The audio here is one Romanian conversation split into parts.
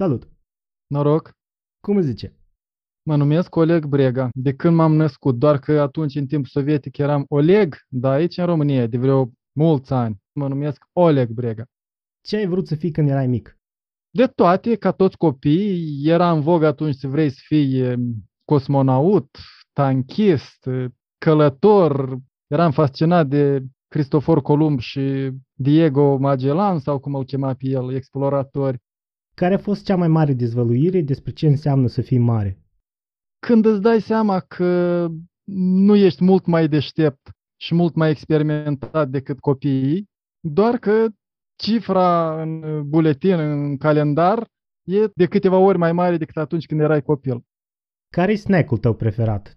Salut! Noroc! Cum îți zice? Mă numesc Oleg Brega, de când m-am născut, doar că atunci în timp sovietic eram Oleg, dar aici în România, de vreo mulți ani, mă numesc Oleg Brega. Ce ai vrut să fii când erai mic? De toate, ca toți copiii, era în vogă atunci să vrei să fii eh, cosmonaut, tanchist, eh, călător. Eram fascinat de Cristofor Columb și Diego Magellan, sau cum îl chema pe el, exploratori. Care a fost cea mai mare dezvăluire despre ce înseamnă să fii mare? Când îți dai seama că nu ești mult mai deștept și mult mai experimentat decât copiii, doar că cifra în buletin, în calendar, e de câteva ori mai mare decât atunci când erai copil. Care e snack-ul tău preferat?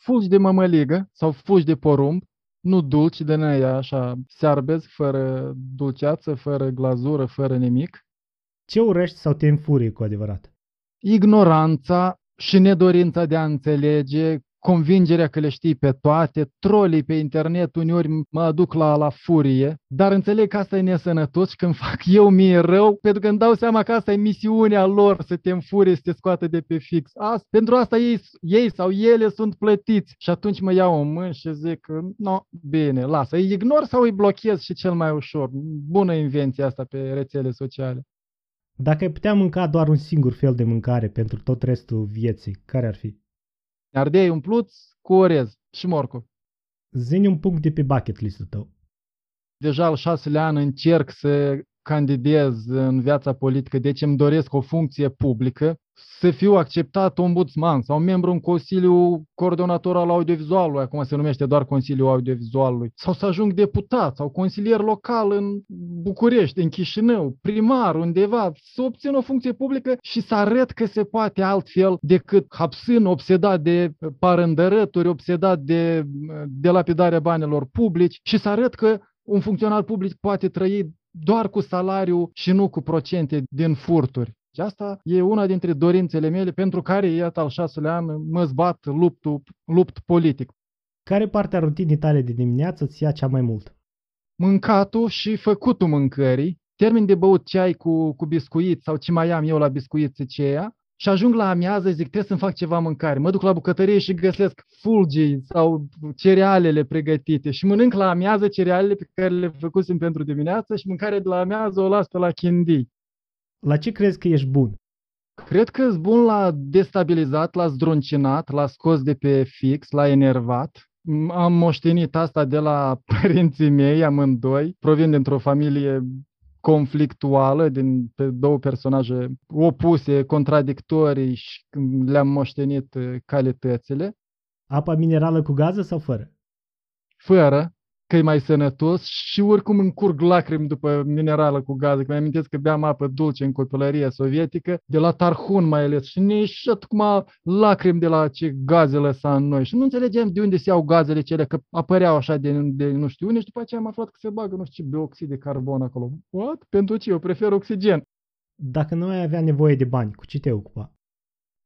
Fulgi de mămăligă sau fulgi de porumb, nu dulci de neia așa searbezi, fără dulceață, fără glazură, fără nimic. Ce urăști sau te înfurie cu adevărat? Ignoranța și nedorința de a înțelege, convingerea că le știi pe toate, trolii pe internet uneori mă aduc la, la furie, dar înțeleg că asta e nesănătos și când fac eu mie rău, pentru că îmi dau seama că asta e misiunea lor, să te înfurie, să te scoată de pe fix. Asta, pentru asta ei, ei sau ele sunt plătiți și atunci mă iau în mâini și zic, no, bine, lasă, îi ignor sau îi blochez și cel mai ușor. Bună invenție asta pe rețele sociale. Dacă ai putea mânca doar un singur fel de mâncare pentru tot restul vieții, care ar fi? Ardei umpluți cu orez și morcov. Zine un punct de pe bucket list-ul tău. Deja al șaselea an încerc să candidez în viața politică, deci îmi doresc o funcție publică, să fiu acceptat ombudsman sau membru în Consiliul Coordonator al Audiovizualului, acum se numește doar Consiliul Audiovizualului, sau să ajung deputat sau consilier local în București, în Chișinău, primar undeva, să obțin o funcție publică și să arăt că se poate altfel decât hapsând, obsedat de parândărături, obsedat de, de lapidarea banilor publici și să arăt că un funcționar public poate trăi doar cu salariu și nu cu procente din furturi. Și asta e una dintre dorințele mele pentru care, iată, al șaselea an mă zbat luptul, lupt politic. Care parte a rutinii tale de dimineață îți ia cea mai mult? Mâncatul și făcutul mâncării, termin de băut ceai cu, cu biscuit sau ce mai am eu la biscuit ceea, și ajung la amiază, zic, trebuie să-mi fac ceva mâncare. Mă duc la bucătărie și găsesc fulgii sau cerealele pregătite și mănânc la amiază cerealele pe care le făcusem pentru dimineață și mâncare de la amiază o las pe la chindii. La ce crezi că ești bun? Cred că sunt bun la destabilizat, la zdruncinat, la scos de pe fix, la enervat. Am moștenit asta de la părinții mei, amândoi. Provin dintr-o familie conflictuală din pe două personaje opuse, contradictorii și le-am moștenit uh, calitățile. Apa minerală cu gază sau fără? Fără, că e mai sănătos și oricum încurg lacrimi după minerală cu gază. Că mi amintesc că beam apă dulce în copilăria sovietică, de la Tarhun mai ales, și ne ieșit cum lacrimi de la ce gaze lăsa în noi. Și nu înțelegeam de unde se iau gazele cele, că apăreau așa de, de nu știu unde și după aceea am aflat că se bagă nu știu ce bioxid de carbon acolo. What? Pentru ce? Eu prefer oxigen. Dacă nu ai avea nevoie de bani, cu ce te ocupa?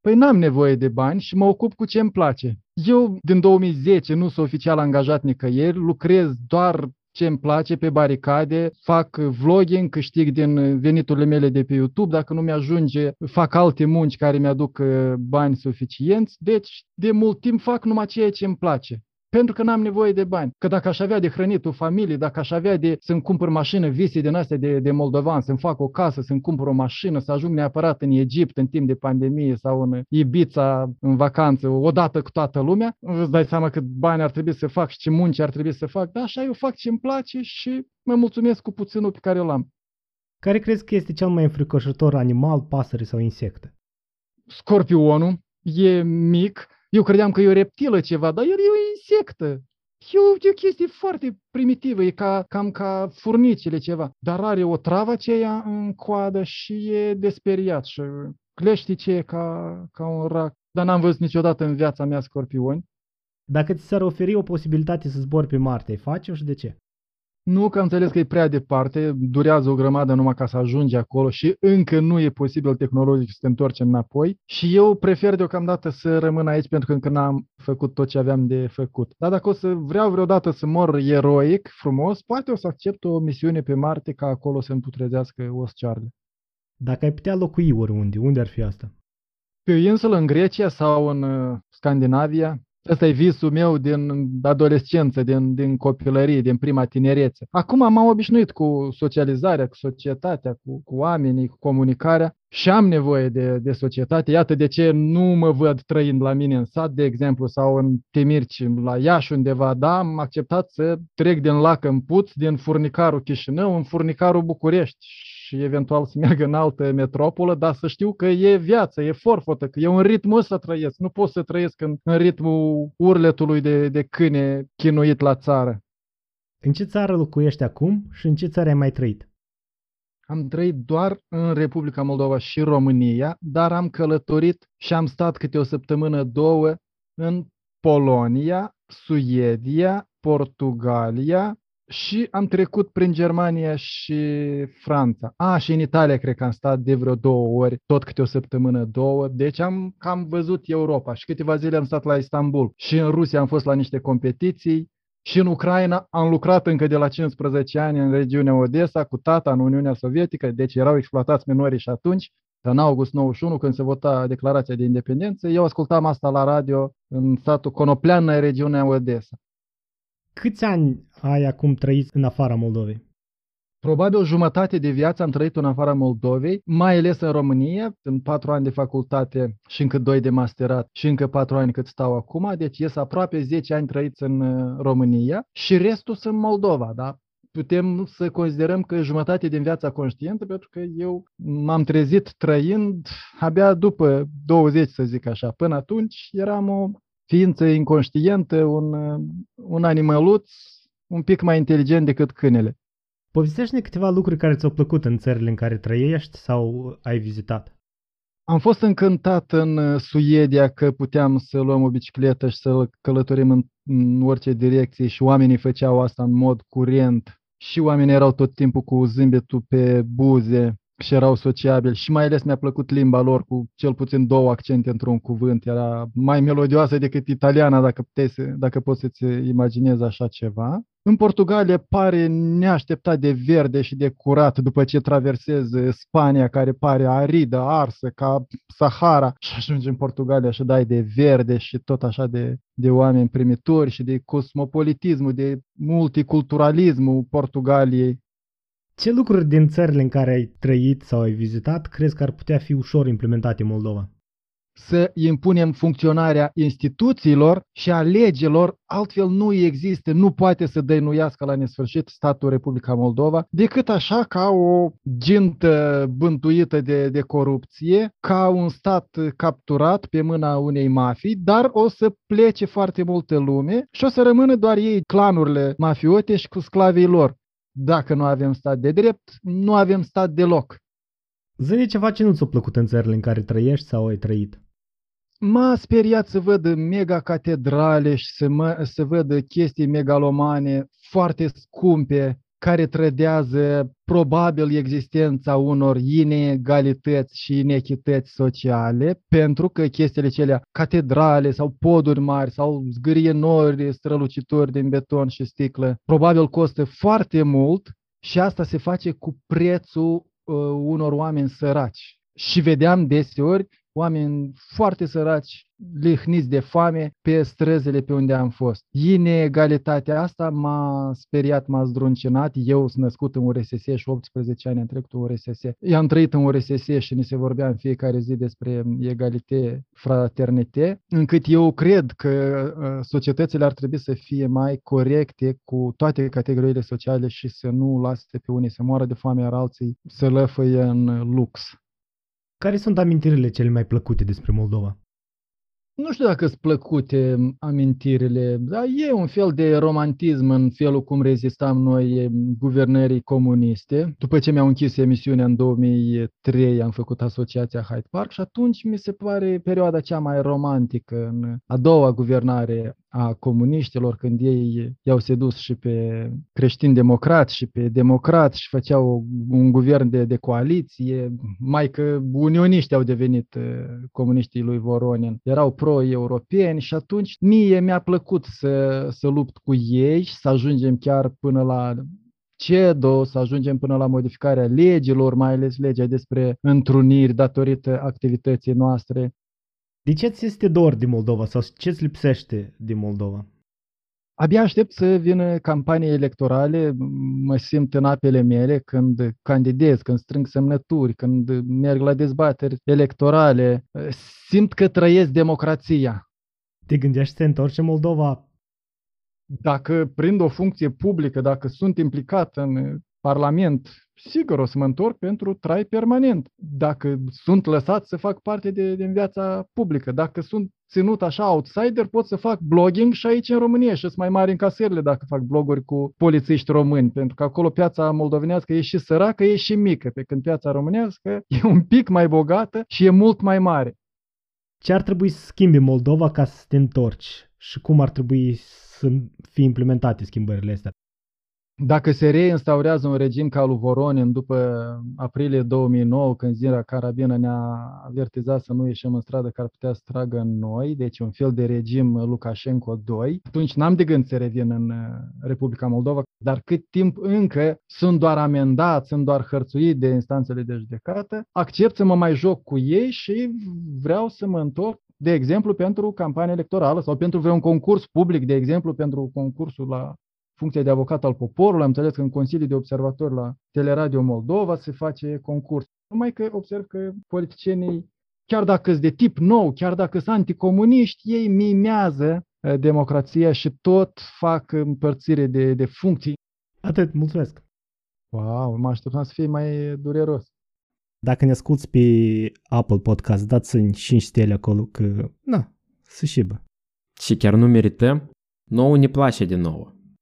Păi n-am nevoie de bani și mă ocup cu ce îmi place. Eu din 2010 nu sunt oficial angajat nicăieri, lucrez doar ce îmi place pe baricade, fac vlogging, câștig din veniturile mele de pe YouTube, dacă nu mi-ajunge, fac alte munci care mi-aduc uh, bani suficienți, deci de mult timp fac numai ceea ce îmi place pentru că n-am nevoie de bani. Că dacă aș avea de hrănit o familie, dacă aș avea de să-mi cumpăr mașină, vise din astea de, de moldovan, să-mi fac o casă, să-mi cumpăr o mașină, să ajung neapărat în Egipt în timp de pandemie sau în Ibița în vacanță, odată cu toată lumea, îți dai seama cât bani ar trebui să fac și ce munci ar trebui să fac, dar așa eu fac ce îmi place și mă mulțumesc cu puținul pe care l-am. Care crezi că este cel mai înfricoșător animal, pasăre sau insectă? Scorpionul e mic, eu credeam că e o reptilă ceva, dar el e o insectă. E o, e o chestie foarte primitivă, e ca, cam ca furnicile ceva. Dar are o travă aceea în coadă și e desperiat și clește ce e ca, ca un rac. Dar n-am văzut niciodată în viața mea scorpioni. Dacă ți s-ar oferi o posibilitate să zbori pe Marte, ai face-o și de ce? Nu că înțeles că e prea departe, durează o grămadă numai ca să ajungi acolo și încă nu e posibil tehnologic să te întorcem înapoi și eu prefer deocamdată să rămân aici pentru că încă n-am făcut tot ce aveam de făcut. Dar dacă o să vreau vreodată să mor eroic, frumos, poate o să accept o misiune pe Marte ca acolo să-mi putrezească o scearle. Dacă ai putea locui oriunde, unde ar fi asta? Pe o insulă în Grecia sau în uh, Scandinavia, Ăsta e visul meu din adolescență, din, din copilărie, din prima tinerețe. Acum m-am obișnuit cu socializarea, cu societatea, cu, cu oamenii, cu comunicarea și am nevoie de, de societate. Iată de ce nu mă văd trăind la mine în sat, de exemplu, sau în Temirci, la Iași undeva, da, am acceptat să trec din lac în puț, din furnicarul Chișinău în furnicarul București și eventual să meargă în altă metropolă, dar să știu că e viață, e forfotă, că e un ritm să trăiesc. Nu pot să trăiesc în, în ritmul urletului de, de câine chinuit la țară. În ce țară locuiești acum și în ce țară ai mai trăit? Am trăit doar în Republica Moldova și România, dar am călătorit și am stat câte o săptămână, două în Polonia, Suedia, Portugalia, și am trecut prin Germania și Franța. A, și în Italia cred că am stat de vreo două ori, tot câte o săptămână, două. Deci am cam văzut Europa și câteva zile am stat la Istanbul. Și în Rusia am fost la niște competiții. Și în Ucraina am lucrat încă de la 15 ani în regiunea Odessa cu tata în Uniunea Sovietică, deci erau exploatați minorii și atunci, în august 91, când se vota declarația de independență, eu ascultam asta la radio în satul Conopleană, în regiunea Odessa. Câți ani ai acum trăit în afara Moldovei? Probabil jumătate de viață am trăit în afara Moldovei, mai ales în România, în patru ani de facultate și încă doi de masterat și încă patru ani cât stau acum, deci ies aproape 10 ani trăiți în uh, România și restul sunt Moldova, da? putem să considerăm că jumătate din viața conștientă, pentru că eu m-am trezit trăind abia după 20, să zic așa. Până atunci eram o ființă inconștientă, un, un animăluț un pic mai inteligent decât câinele. Povestește-ne câteva lucruri care ți-au plăcut în țările în care trăiești sau ai vizitat. Am fost încântat în uh, Suedia că puteam să luăm o bicicletă și să călătorim în, în orice direcție și oamenii făceau asta în mod curent și oamenii erau tot timpul cu zâmbetul pe buze și erau sociabili și mai ales mi-a plăcut limba lor cu cel puțin două accente într-un cuvânt. Era mai melodioasă decât italiana, dacă, puteți, dacă poți să-ți imaginezi așa ceva. În Portugalia pare neașteptat de verde și de curat după ce traversezi Spania, care pare aridă, arsă, ca Sahara, și ajungi în Portugalia și dai de verde și tot așa de, de oameni primitori și de cosmopolitismul, de multiculturalismul Portugaliei. Ce lucruri din țările în care ai trăit sau ai vizitat crezi că ar putea fi ușor implementate în Moldova? Să impunem funcționarea instituțiilor și a legilor, altfel nu există, nu poate să dăinuiască la nesfârșit statul Republica Moldova, decât așa ca o gintă bântuită de, de corupție, ca un stat capturat pe mâna unei mafii, dar o să plece foarte multă lume și o să rămână doar ei, clanurile mafiote și cu sclavii lor. Dacă nu avem stat de drept, nu avem stat deloc. Zăne ceva ce nu ți-a plăcut în țările în care trăiești sau ai trăit. M-a speriat să văd mega catedrale și să, mă, să văd chestii megalomane foarte scumpe, care trădează probabil existența unor inegalități și inechități sociale, pentru că chestiile celea, catedrale sau poduri mari sau zgârienori strălucitori din beton și sticlă, probabil costă foarte mult și asta se face cu prețul uh, unor oameni săraci. Și vedeam deseori oameni foarte săraci, lihniți de foame pe străzile pe unde am fost. Inegalitatea asta m-a speriat, m-a zdruncinat. Eu sunt născut în URSS și 18 ani am trecut în URSS. Eu am trăit în URSS și ni se vorbea în fiecare zi despre egalitate, fraternite, încât eu cred că uh, societățile ar trebui să fie mai corecte cu toate categoriile sociale și să nu lase pe unii să moară de foame, iar alții să lăfăie în lux. Care sunt amintirile cele mai plăcute despre Moldova? Nu știu dacă sunt plăcute amintirile, dar e un fel de romantism în felul cum rezistam noi guvernării comuniste. După ce mi-au închis emisiunea în 2003, am făcut asociația Hyde Park și atunci mi se pare perioada cea mai romantică în a doua guvernare a comuniștilor când ei i-au sedus și pe creștini democrați și pe democrați și făceau un guvern de, de coaliție, mai că unioniști au devenit uh, comuniștii lui Voronin, erau pro-europeni și atunci mie mi-a plăcut să, să lupt cu ei și să ajungem chiar până la CEDO, să ajungem până la modificarea legilor, mai ales legea despre întruniri datorită activității noastre. De ce ți este dor de Moldova sau ce îți lipsește din Moldova? Abia aștept să vină campanii electorale, mă simt în apele mele când candidez, când strâng semnături, când merg la dezbateri electorale, simt că trăiesc democrația. Te gândești să te întorci în Moldova? Dacă prind o funcție publică, dacă sunt implicat în Parlament, sigur o să mă întorc pentru trai permanent. Dacă sunt lăsat să fac parte de, din viața publică, dacă sunt ținut așa outsider, pot să fac blogging și aici în România și sunt mai mari încasările dacă fac bloguri cu polițiști români, pentru că acolo piața moldovenească e și săracă, e și mică, pe când piața românească e un pic mai bogată și e mult mai mare. Ce ar trebui să schimbi Moldova ca să te întorci și cum ar trebui să fie implementate schimbările astea? Dacă se reinstaurează un regim ca lui Voronin după aprilie 2009, când Zira Carabina ne-a avertizat să nu ieșim în stradă, că ar putea să tragă în noi, deci un fel de regim Lukashenko 2, atunci n-am de gând să revin în uh, Republica Moldova, dar cât timp încă sunt doar amendat, sunt doar hărțuit de instanțele de judecată, accept să mă mai joc cu ei și vreau să mă întorc de exemplu, pentru campanie electorală sau pentru vreun concurs public, de exemplu, pentru concursul la funcția de avocat al poporului, am înțeles că în Consiliul de Observator la Teleradio Moldova se face concurs. Numai că observ că politicienii, chiar dacă sunt de tip nou, chiar dacă sunt anticomuniști, ei mimează eh, democrația și tot fac împărțire de, de funcții. Atât, mulțumesc! Wow, mă așteptam să fie mai dureros. Dacă ne asculti pe Apple Podcast, dați-mi 5 stele acolo, că, na, să șibă. Și chiar nu merităm? Nouă ne place de nouă.